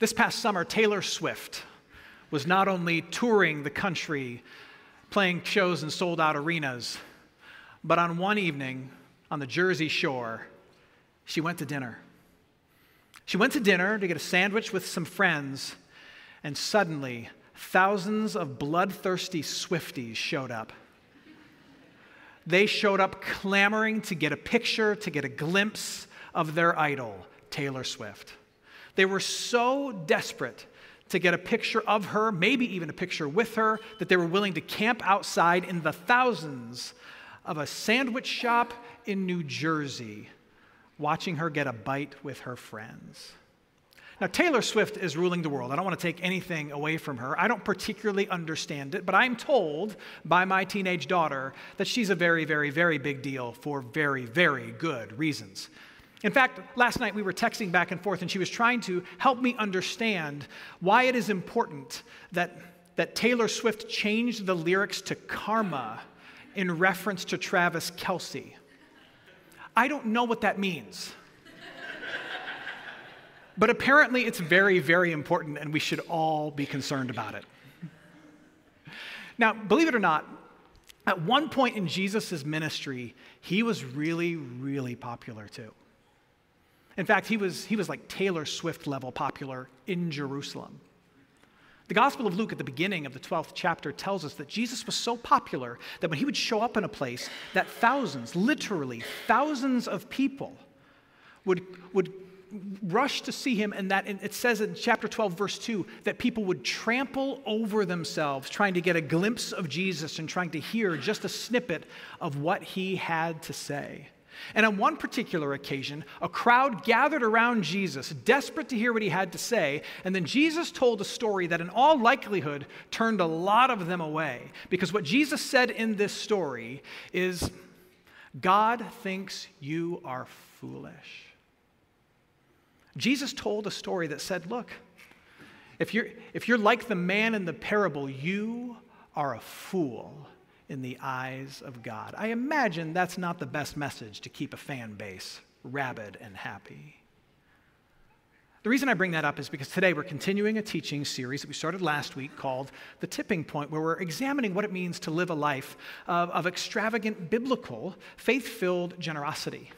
This past summer, Taylor Swift was not only touring the country, playing shows in sold out arenas, but on one evening on the Jersey shore, she went to dinner. She went to dinner to get a sandwich with some friends, and suddenly, thousands of bloodthirsty Swifties showed up. They showed up clamoring to get a picture, to get a glimpse of their idol, Taylor Swift. They were so desperate to get a picture of her, maybe even a picture with her, that they were willing to camp outside in the thousands of a sandwich shop in New Jersey, watching her get a bite with her friends. Now, Taylor Swift is ruling the world. I don't want to take anything away from her. I don't particularly understand it, but I'm told by my teenage daughter that she's a very, very, very big deal for very, very good reasons. In fact, last night we were texting back and forth, and she was trying to help me understand why it is important that, that Taylor Swift changed the lyrics to karma in reference to Travis Kelce. I don't know what that means. but apparently, it's very, very important, and we should all be concerned about it. Now, believe it or not, at one point in Jesus' ministry, he was really, really popular too. In fact, he was, he was like Taylor Swift level popular in Jerusalem. The Gospel of Luke at the beginning of the 12th chapter tells us that Jesus was so popular that when he would show up in a place, that thousands, literally thousands of people would, would rush to see him, and that it says in chapter 12, verse 2, that people would trample over themselves trying to get a glimpse of Jesus and trying to hear just a snippet of what he had to say. And on one particular occasion, a crowd gathered around Jesus, desperate to hear what he had to say. And then Jesus told a story that, in all likelihood, turned a lot of them away. Because what Jesus said in this story is God thinks you are foolish. Jesus told a story that said, Look, if you're, if you're like the man in the parable, you are a fool in the eyes of God. I imagine that's not the best message to keep a fan base rabid and happy. The reason I bring that up is because today we're continuing a teaching series that we started last week called The Tipping Point, where we're examining what it means to live a life of, of extravagant, biblical, faith filled generosity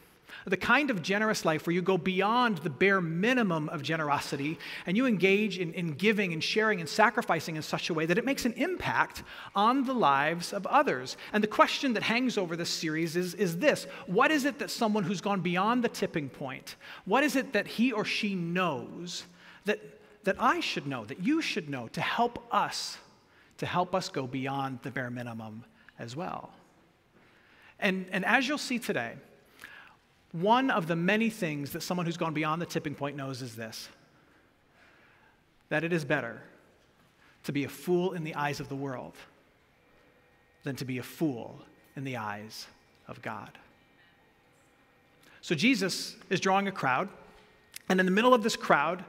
the kind of generous life where you go beyond the bare minimum of generosity and you engage in, in giving and sharing and sacrificing in such a way that it makes an impact on the lives of others. And the question that hangs over this series is, is this What is it that someone who's gone beyond the tipping point, what is it that he or she knows that, that I should know, that you should know to help us, to help us go beyond the bare minimum as well? And, and as you'll see today, one of the many things that someone who's gone beyond the tipping point knows is this that it is better to be a fool in the eyes of the world than to be a fool in the eyes of God. So Jesus is drawing a crowd, and in the middle of this crowd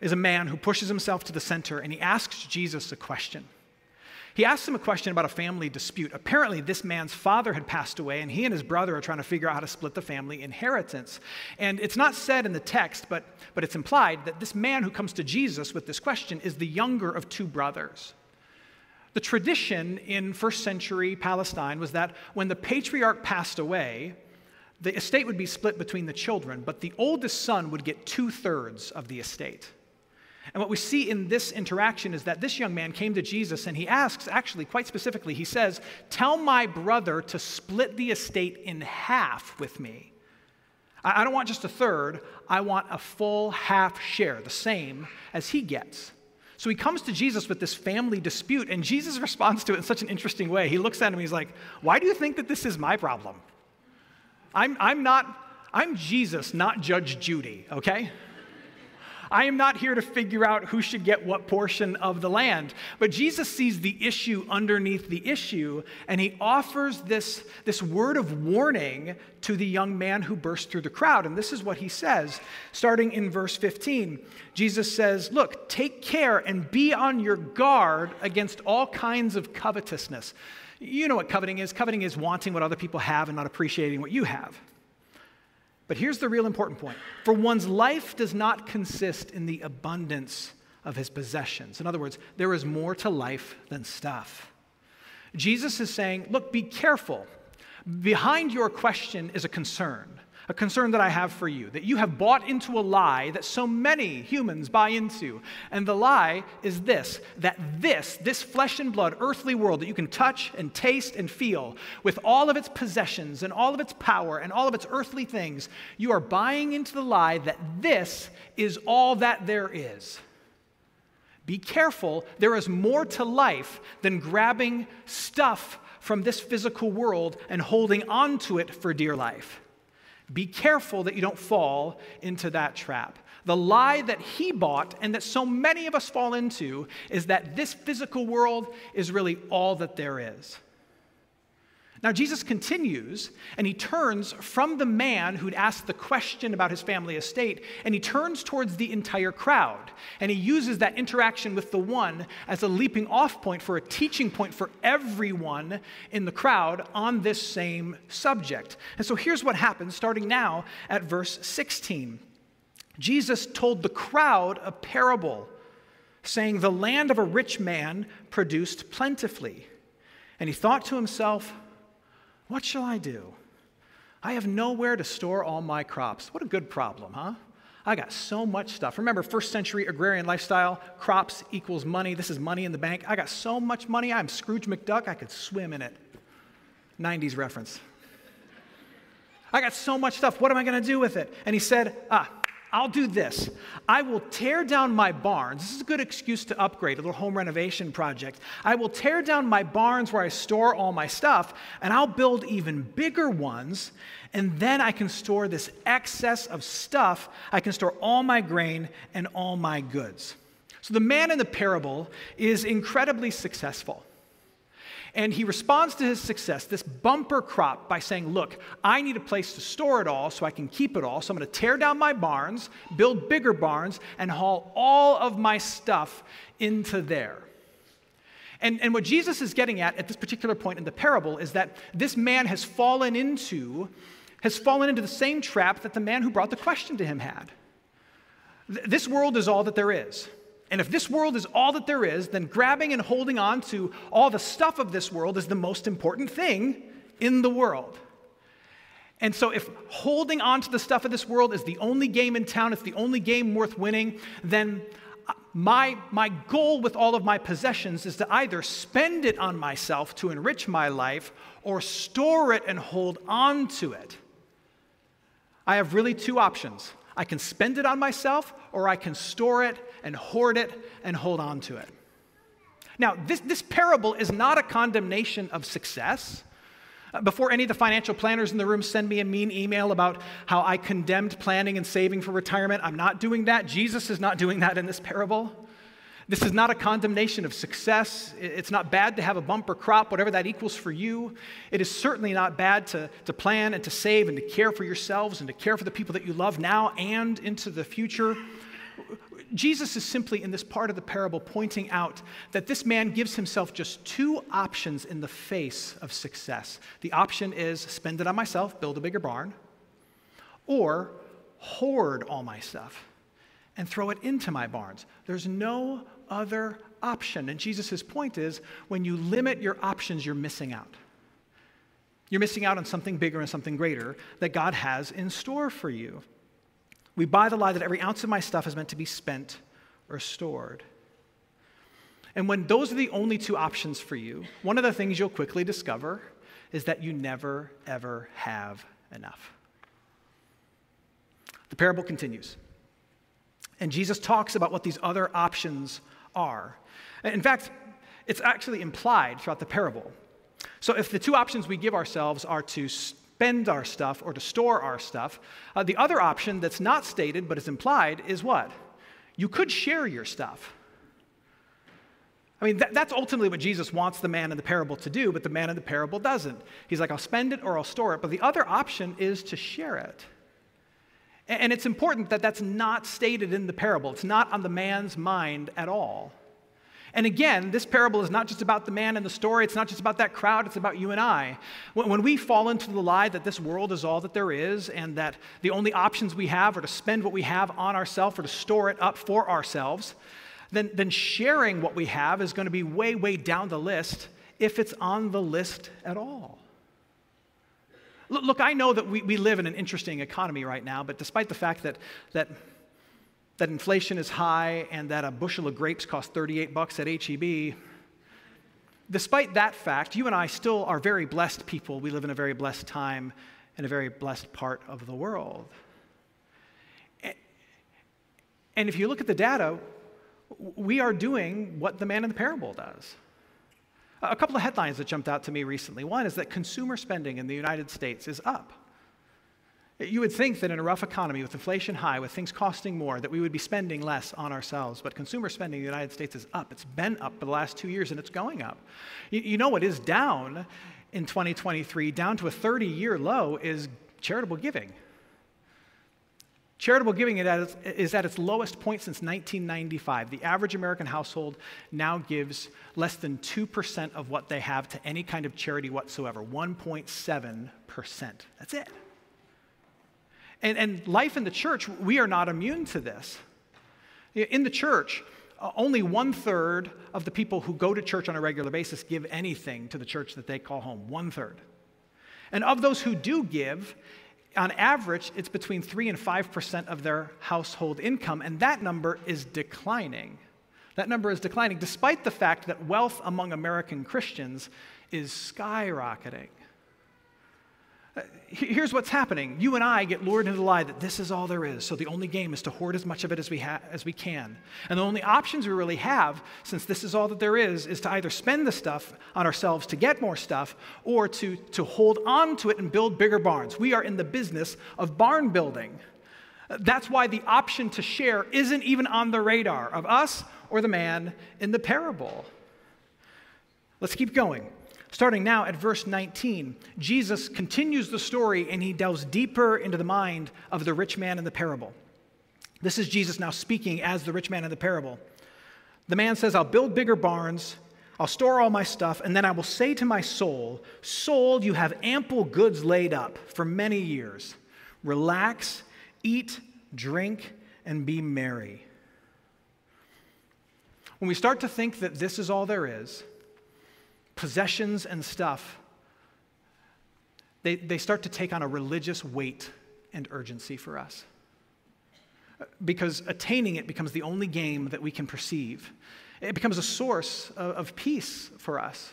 is a man who pushes himself to the center and he asks Jesus a question. He asks him a question about a family dispute. Apparently, this man's father had passed away, and he and his brother are trying to figure out how to split the family inheritance. And it's not said in the text, but, but it's implied that this man who comes to Jesus with this question is the younger of two brothers. The tradition in first century Palestine was that when the patriarch passed away, the estate would be split between the children, but the oldest son would get two thirds of the estate. And what we see in this interaction is that this young man came to Jesus and he asks, actually, quite specifically, he says, Tell my brother to split the estate in half with me. I don't want just a third, I want a full half share, the same as he gets. So he comes to Jesus with this family dispute, and Jesus responds to it in such an interesting way. He looks at him and he's like, Why do you think that this is my problem? I'm, I'm not, I'm Jesus, not Judge Judy, okay? I am not here to figure out who should get what portion of the land. But Jesus sees the issue underneath the issue, and he offers this, this word of warning to the young man who burst through the crowd. And this is what he says, starting in verse 15. Jesus says, Look, take care and be on your guard against all kinds of covetousness. You know what coveting is coveting is wanting what other people have and not appreciating what you have. But here's the real important point for one's life does not consist in the abundance of his possessions. In other words, there is more to life than stuff. Jesus is saying, look, be careful. Behind your question is a concern a concern that I have for you that you have bought into a lie that so many humans buy into. And the lie is this that this, this flesh and blood, earthly world that you can touch and taste and feel with all of its possessions and all of its power and all of its earthly things, you are buying into the lie that this is all that there is. Be careful, there is more to life than grabbing stuff from this physical world and holding on to it for dear life. Be careful that you don't fall into that trap. The lie that he bought and that so many of us fall into is that this physical world is really all that there is. Now, Jesus continues and he turns from the man who'd asked the question about his family estate and he turns towards the entire crowd. And he uses that interaction with the one as a leaping off point for a teaching point for everyone in the crowd on this same subject. And so here's what happens starting now at verse 16. Jesus told the crowd a parable saying, The land of a rich man produced plentifully. And he thought to himself, what shall I do? I have nowhere to store all my crops. What a good problem, huh? I got so much stuff. Remember, first century agrarian lifestyle crops equals money. This is money in the bank. I got so much money, I'm Scrooge McDuck, I could swim in it. 90s reference. I got so much stuff. What am I going to do with it? And he said, Ah, I'll do this. I will tear down my barns. This is a good excuse to upgrade, a little home renovation project. I will tear down my barns where I store all my stuff, and I'll build even bigger ones, and then I can store this excess of stuff. I can store all my grain and all my goods. So the man in the parable is incredibly successful. And he responds to his success, this bumper crop, by saying, Look, I need a place to store it all so I can keep it all. So I'm going to tear down my barns, build bigger barns, and haul all of my stuff into there. And, and what Jesus is getting at at this particular point in the parable is that this man has fallen into has fallen into the same trap that the man who brought the question to him had. This world is all that there is. And if this world is all that there is, then grabbing and holding on to all the stuff of this world is the most important thing in the world. And so, if holding on to the stuff of this world is the only game in town, it's the only game worth winning, then my, my goal with all of my possessions is to either spend it on myself to enrich my life or store it and hold on to it. I have really two options I can spend it on myself or I can store it and hoard it and hold on to it. Now, this, this parable is not a condemnation of success. Uh, before any of the financial planners in the room send me a mean email about how I condemned planning and saving for retirement, I'm not doing that. Jesus is not doing that in this parable. This is not a condemnation of success. It's not bad to have a bumper crop, whatever that equals for you. It is certainly not bad to, to plan and to save and to care for yourselves and to care for the people that you love now and into the future. Jesus is simply in this part of the parable pointing out that this man gives himself just two options in the face of success. The option is spend it on myself, build a bigger barn, or hoard all my stuff and throw it into my barns. There's no other option. And Jesus' point is when you limit your options, you're missing out. You're missing out on something bigger and something greater that God has in store for you. We buy the lie that every ounce of my stuff is meant to be spent or stored. And when those are the only two options for you, one of the things you'll quickly discover is that you never, ever have enough. The parable continues. And Jesus talks about what these other options are. In fact, it's actually implied throughout the parable. So if the two options we give ourselves are to spend our stuff or to store our stuff. Uh, the other option that's not stated but is implied is what? You could share your stuff. I mean, that, that's ultimately what Jesus wants the man in the parable to do, but the man in the parable doesn't. He's like, I'll spend it or I'll store it. But the other option is to share it. And, and it's important that that's not stated in the parable, it's not on the man's mind at all. And again, this parable is not just about the man and the story, it's not just about that crowd, it's about you and I. When, we fall into the lie that this world is all that there is and that the only options we have are to spend what we have on ourselves or to store it up for ourselves, then, then sharing what we have is going to be way, way down the list if it's on the list at all. Look, I know that we, we live in an interesting economy right now, but despite the fact that, that that inflation is high and that a bushel of grapes costs 38 bucks at HEB, despite that fact, you and I still are very blessed people. We live in a very blessed time in a very blessed part of the world. And if you look at the data, we are doing what the man in the parable does. A couple of headlines that jumped out to me recently. One is that consumer spending in the United States is up. You would think that in a rough economy with inflation high, with things costing more, that we would be spending less on ourselves. But consumer spending in the United States is up. It's been up for the last two years and it's going up. You, know what is down in 2023, down to a 30 year low, is charitable giving. Charitable giving is at its lowest point since 1995. The average American household now gives less than 2% of what they have to any kind of charity whatsoever 1.7%. That's it. And, and life in the church, we are not immune to this. In the church, uh, only one third of the people who go to church on a regular basis give anything to the church that they call home. One third. And of those who do give, on average, it's between 3 and 5% of their household income, and that number is declining. That number is declining despite the fact that wealth among American Christians is skyrocketing. Here's what's happening. You and I get lured into the lie that this is all there is. So the only game is to hoard as much of it as we, ha- as we can. And the only options we really have, since this is all that there is, is to either spend the stuff on ourselves to get more stuff or to, to hold on to it and build bigger barns. We are in the business of barn building. That's why the option to share isn't even on the radar of us or the man in the parable. Let's keep going. Starting now at verse 19, Jesus continues the story and he delves deeper into the mind of the rich man in the parable. This is Jesus now speaking as the rich man in the parable. The man says, I'll build bigger barns, I'll store all my stuff, and then I will say to my soul, Soul, you have ample goods laid up for many years. Relax, eat, drink, and be merry. When we start to think that this is all there is, possessions and stuff, they, they start to take on a religious weight and urgency for us. Because attaining it becomes the only game that we can perceive. It becomes a source of, of peace for us.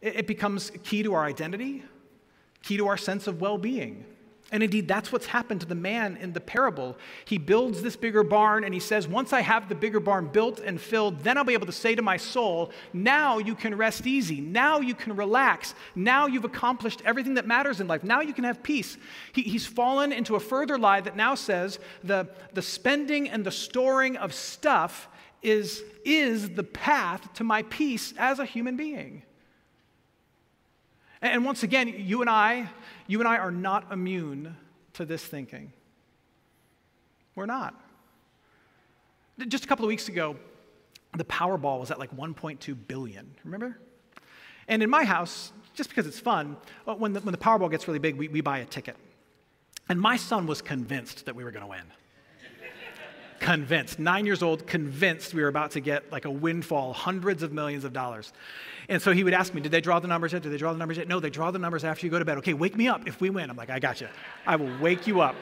It, it becomes key to our identity, key to our sense of well being. And indeed, that's what's happened to the man in the parable. He builds this bigger barn and he says, Once I have the bigger barn built and filled, then I'll be able to say to my soul, Now you can rest easy. Now you can relax. Now you've accomplished everything that matters in life. Now you can have peace. He, he's fallen into a further lie that now says the, the spending and the storing of stuff is, is the path to my peace as a human being. And once again, you and I, you and I are not immune to this thinking. We're not. Just a couple of weeks ago, the Powerball was at like 1.2 billion. Remember? And in my house, just because it's fun, uh, when the, when the Powerball gets really big, we, we buy a ticket. And my son was convinced that we were going to win. Convinced. Nine years old, convinced we were about to get like a windfall, hundreds of millions of dollars. And so he would ask me, Did they draw the numbers yet? Did they draw the numbers yet? No, they draw the numbers after you go to bed. Okay, wake me up if we win. I'm like, I got you. I will wake you up.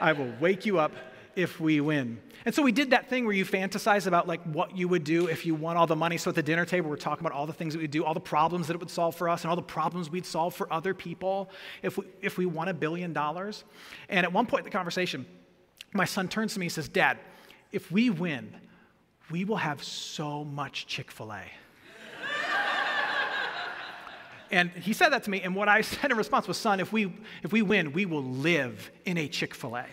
I will wake you up if we win. And so we did that thing where you fantasize about like what you would do if you won all the money. So at the dinner table, we're talking about all the things that we'd do, all the problems that it would solve for us, and all the problems we'd solve for other people if we, if we won a billion dollars. And at one point in the conversation, my son turns to me and says, Dad, if we win, we will have so much Chick fil A. and he said that to me, and what I said in response was, Son, if we, if we win, we will live in a Chick fil A.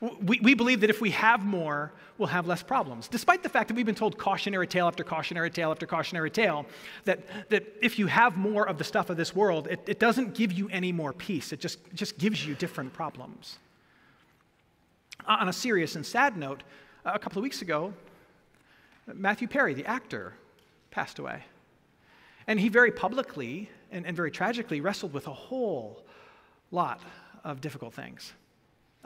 we, we believe that if we have more, we'll have less problems. Despite the fact that we've been told cautionary tale after cautionary tale after cautionary tale, that, that if you have more of the stuff of this world, it, it doesn't give you any more peace. It just, just gives you different problems. Uh, on a serious and sad note, a couple of weeks ago, Matthew Perry, the actor, passed away. And he very publicly and, and very tragically wrestled with a whole lot of difficult things.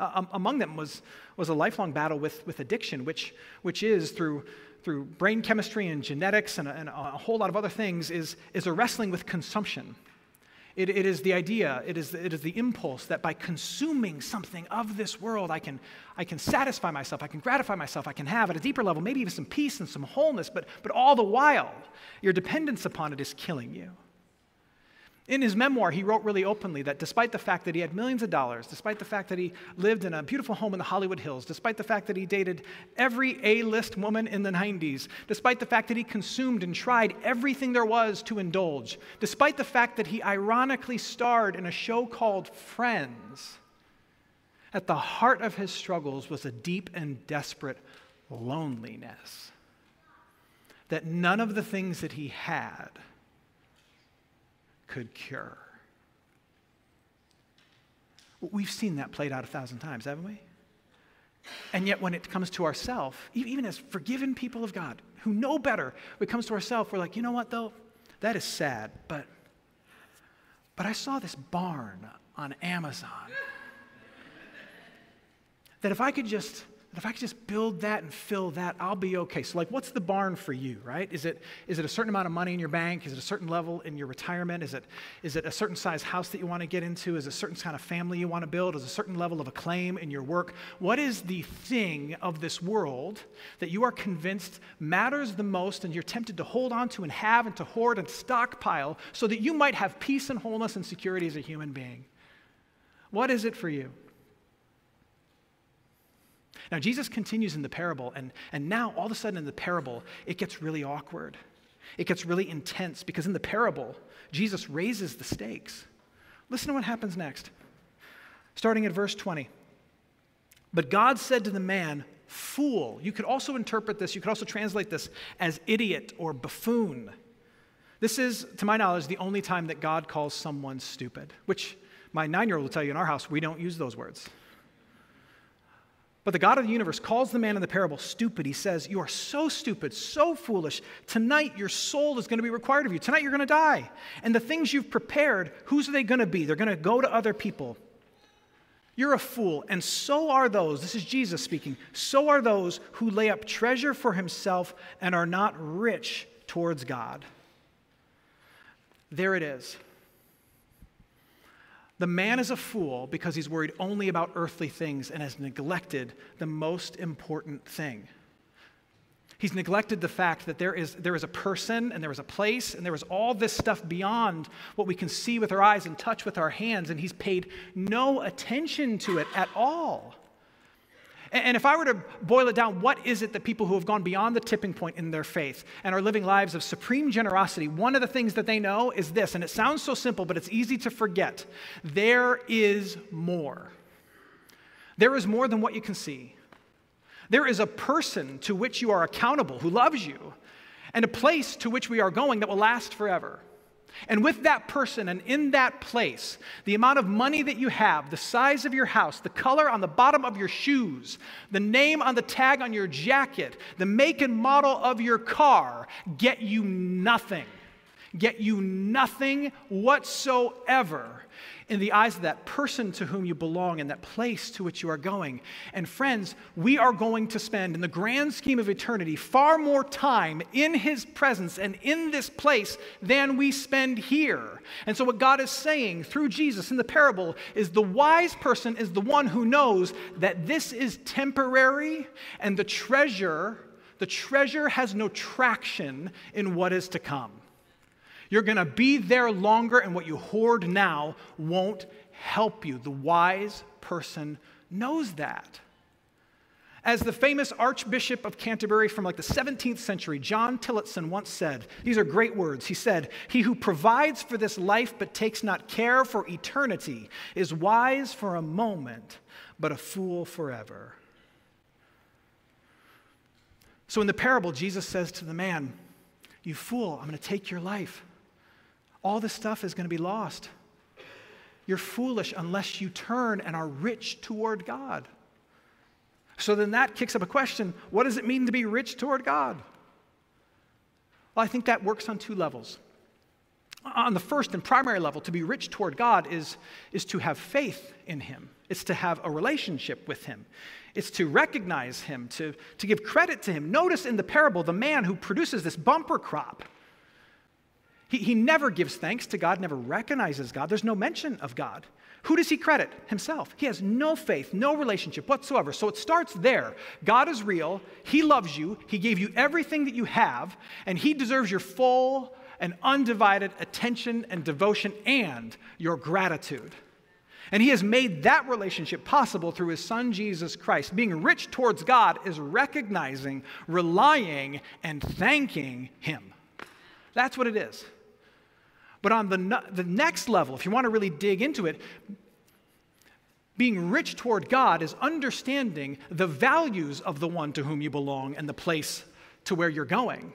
Uh, um, among them was, was a lifelong battle with, with addiction, which, which is through, through brain chemistry and genetics and a, and a whole lot of other things, is, is a wrestling with consumption. It, it is the idea, it is, it is the impulse that by consuming something of this world, I can, I can satisfy myself, I can gratify myself, I can have at a deeper level, maybe even some peace and some wholeness, but, but all the while, your dependence upon it is killing you. In his memoir, he wrote really openly that despite the fact that he had millions of dollars, despite the fact that he lived in a beautiful home in the Hollywood Hills, despite the fact that he dated every A list woman in the 90s, despite the fact that he consumed and tried everything there was to indulge, despite the fact that he ironically starred in a show called Friends, at the heart of his struggles was a deep and desperate loneliness. That none of the things that he had could cure. We've seen that played out a thousand times, haven't we? And yet, when it comes to ourselves, even as forgiven people of God who know better, when it comes to ourselves, we're like, you know what, though? That is sad, but, but I saw this barn on Amazon. that if I could just if I could just build that and fill that, I'll be okay. So, like, what's the barn for you, right? Is it, is it a certain amount of money in your bank? Is it a certain level in your retirement? Is it, is it a certain size house that you want to get into? Is it a certain kind of family you want to build? Is it a certain level of acclaim in your work? What is the thing of this world that you are convinced matters the most and you're tempted to hold on to and have and to hoard and stockpile so that you might have peace and wholeness and security as a human being? What is it for you? Now, Jesus continues in the parable, and, and now all of a sudden in the parable, it gets really awkward. It gets really intense because in the parable, Jesus raises the stakes. Listen to what happens next. Starting at verse 20. But God said to the man, Fool. You could also interpret this, you could also translate this as idiot or buffoon. This is, to my knowledge, the only time that God calls someone stupid, which my nine year old will tell you in our house, we don't use those words. But the God of the universe calls the man in the parable stupid. He says, You are so stupid, so foolish. Tonight, your soul is going to be required of you. Tonight, you're going to die. And the things you've prepared, whose are they going to be? They're going to go to other people. You're a fool, and so are those, this is Jesus speaking, so are those who lay up treasure for himself and are not rich towards God. There it is. The man is a fool because he's worried only about earthly things and has neglected the most important thing. He's neglected the fact that there is, there is a person and there is a place and there is all this stuff beyond what we can see with our eyes and touch with our hands, and he's paid no attention to it at all. And if I were to boil it down, what is it that people who have gone beyond the tipping point in their faith and are living lives of supreme generosity, one of the things that they know is this, and it sounds so simple, but it's easy to forget there is more. There is more than what you can see. There is a person to which you are accountable who loves you, and a place to which we are going that will last forever. And with that person and in that place, the amount of money that you have, the size of your house, the color on the bottom of your shoes, the name on the tag on your jacket, the make and model of your car get you nothing. Get you nothing whatsoever in the eyes of that person to whom you belong and that place to which you are going. And friends, we are going to spend, in the grand scheme of eternity, far more time in His presence and in this place than we spend here. And so, what God is saying through Jesus in the parable is the wise person is the one who knows that this is temporary and the treasure. The treasure has no traction in what is to come. You're going to be there longer, and what you hoard now won't help you. The wise person knows that. As the famous Archbishop of Canterbury from like the 17th century, John Tillotson, once said, these are great words. He said, He who provides for this life but takes not care for eternity is wise for a moment, but a fool forever. So in the parable, Jesus says to the man, You fool, I'm going to take your life all this stuff is going to be lost. You're foolish unless you turn and are rich toward God. So then that kicks up a question what does it mean to be rich toward God? Well, I think that works on two levels. On the first and primary level, to be rich toward God is, is to have faith in Him, it's to have a relationship with Him, it's to recognize Him, to, to give credit to Him. Notice in the parable the man who produces this bumper crop. He, he never gives thanks to God, never recognizes God. There's no mention of God. Who does he credit? Himself. He has no faith, no relationship whatsoever. So it starts there. God is real. He loves you. He gave you everything that you have, and He deserves your full and undivided attention and devotion and your gratitude. And He has made that relationship possible through His Son, Jesus Christ. Being rich towards God is recognizing, relying, and thanking Him. That's what it is. But on the, the next level, if you want to really dig into it, being rich toward God is understanding the values of the one to whom you belong and the place to where you're going.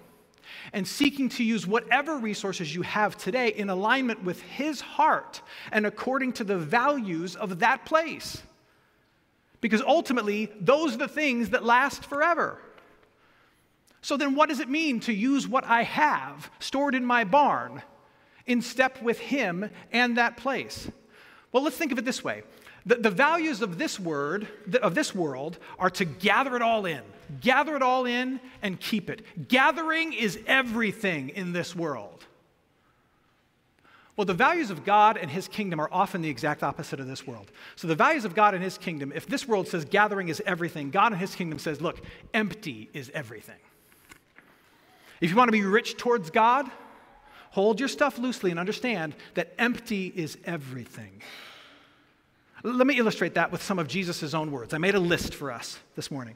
And seeking to use whatever resources you have today in alignment with His heart and according to the values of that place. Because ultimately, those are the things that last forever. So then, what does it mean to use what I have stored in my barn in step with Him and that place? Well, let's think of it this way. The, the values of this word, of this world, are to gather it all in. Gather it all in and keep it. Gathering is everything in this world. Well, the values of God and His kingdom are often the exact opposite of this world. So, the values of God and His kingdom, if this world says gathering is everything, God and His kingdom says, look, empty is everything. If you want to be rich towards God, Hold your stuff loosely and understand that empty is everything. Let me illustrate that with some of Jesus' own words. I made a list for us this morning.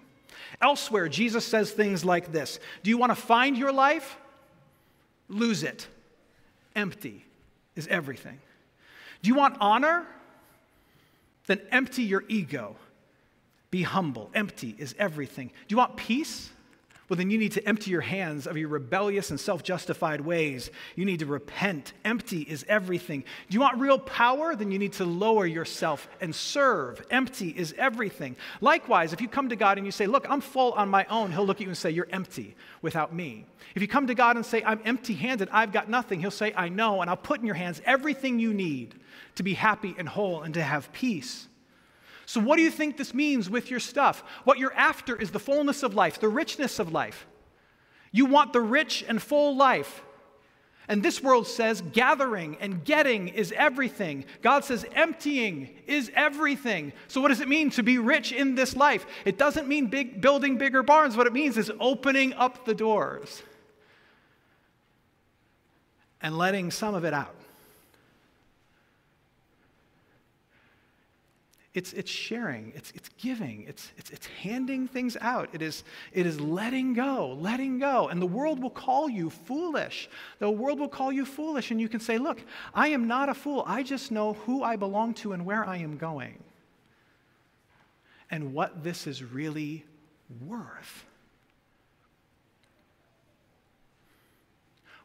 Elsewhere, Jesus says things like this Do you want to find your life? Lose it. Empty is everything. Do you want honor? Then empty your ego. Be humble. Empty is everything. Do you want peace? Well, then you need to empty your hands of your rebellious and self justified ways. You need to repent. Empty is everything. Do you want real power? Then you need to lower yourself and serve. Empty is everything. Likewise, if you come to God and you say, Look, I'm full on my own, He'll look at you and say, You're empty without me. If you come to God and say, I'm empty handed, I've got nothing, He'll say, I know, and I'll put in your hands everything you need to be happy and whole and to have peace. So, what do you think this means with your stuff? What you're after is the fullness of life, the richness of life. You want the rich and full life. And this world says gathering and getting is everything. God says emptying is everything. So, what does it mean to be rich in this life? It doesn't mean big, building bigger barns. What it means is opening up the doors and letting some of it out. It's, it's sharing, it's, it's giving, it's, it's, it's handing things out. It is, it is letting go, letting go. And the world will call you foolish. The world will call you foolish, and you can say, Look, I am not a fool. I just know who I belong to and where I am going, and what this is really worth.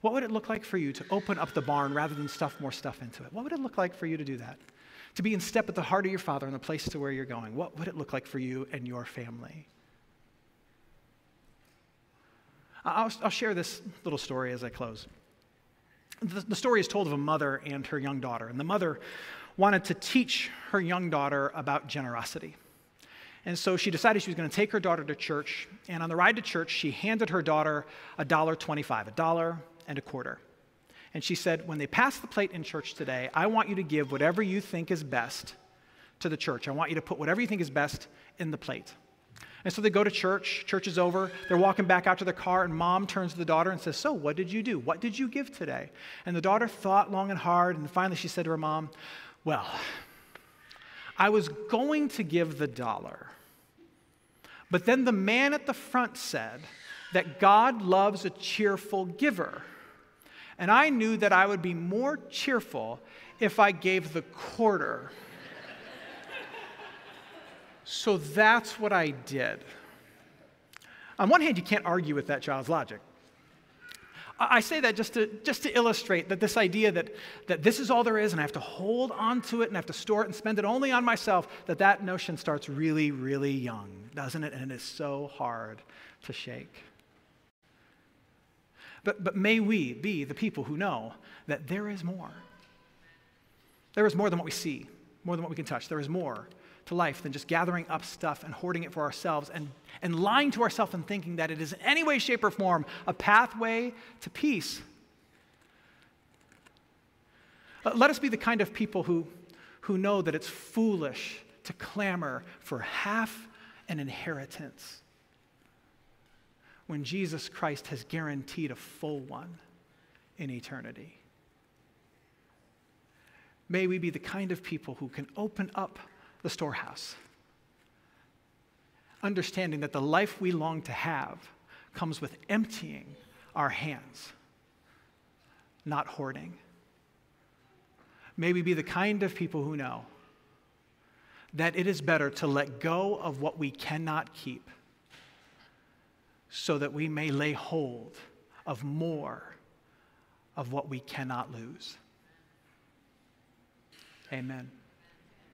What would it look like for you to open up the barn rather than stuff more stuff into it? What would it look like for you to do that? To be in step with the heart of your Father and the place to where you're going? What would it look like for you and your family? I'll, I'll share this little story as I close. The, the story is told of a mother and her young daughter, and the mother wanted to teach her young daughter about generosity. And so she decided she was going to take her daughter to church. And on the ride to church, she handed her daughter a dollar twenty-five, a dollar and a quarter. And she said, When they pass the plate in church today, I want you to give whatever you think is best to the church. I want you to put whatever you think is best in the plate. And so they go to church, church is over, they're walking back out to their car, and mom turns to the daughter and says, So, what did you do? What did you give today? And the daughter thought long and hard, and finally she said to her mom, Well, I was going to give the dollar. But then the man at the front said that God loves a cheerful giver. And I knew that I would be more cheerful if I gave the quarter. so that's what I did. On one hand, you can't argue with that child's logic. I say that just to, just to illustrate that this idea that, that this is all there is and I have to hold on to it and I have to store it and spend it only on myself, that that notion starts really, really young, doesn't it? And it is so hard to shake. But, but may we be the people who know that there is more. There is more than what we see, more than what we can touch. There is more to life than just gathering up stuff and hoarding it for ourselves and, and lying to ourselves and thinking that it is in any way, shape, or form a pathway to peace. Uh, let us be the kind of people who, who know that it's foolish to clamor for half an inheritance when Jesus Christ has guaranteed a full one in eternity. May we be the kind of people who can open up the storehouse, understanding that the life we long to have comes with emptying our hands, not hoarding. May we be the kind of people who know that it is better to let go of what we cannot keep so that we may lay hold of more of what we cannot lose. Amen.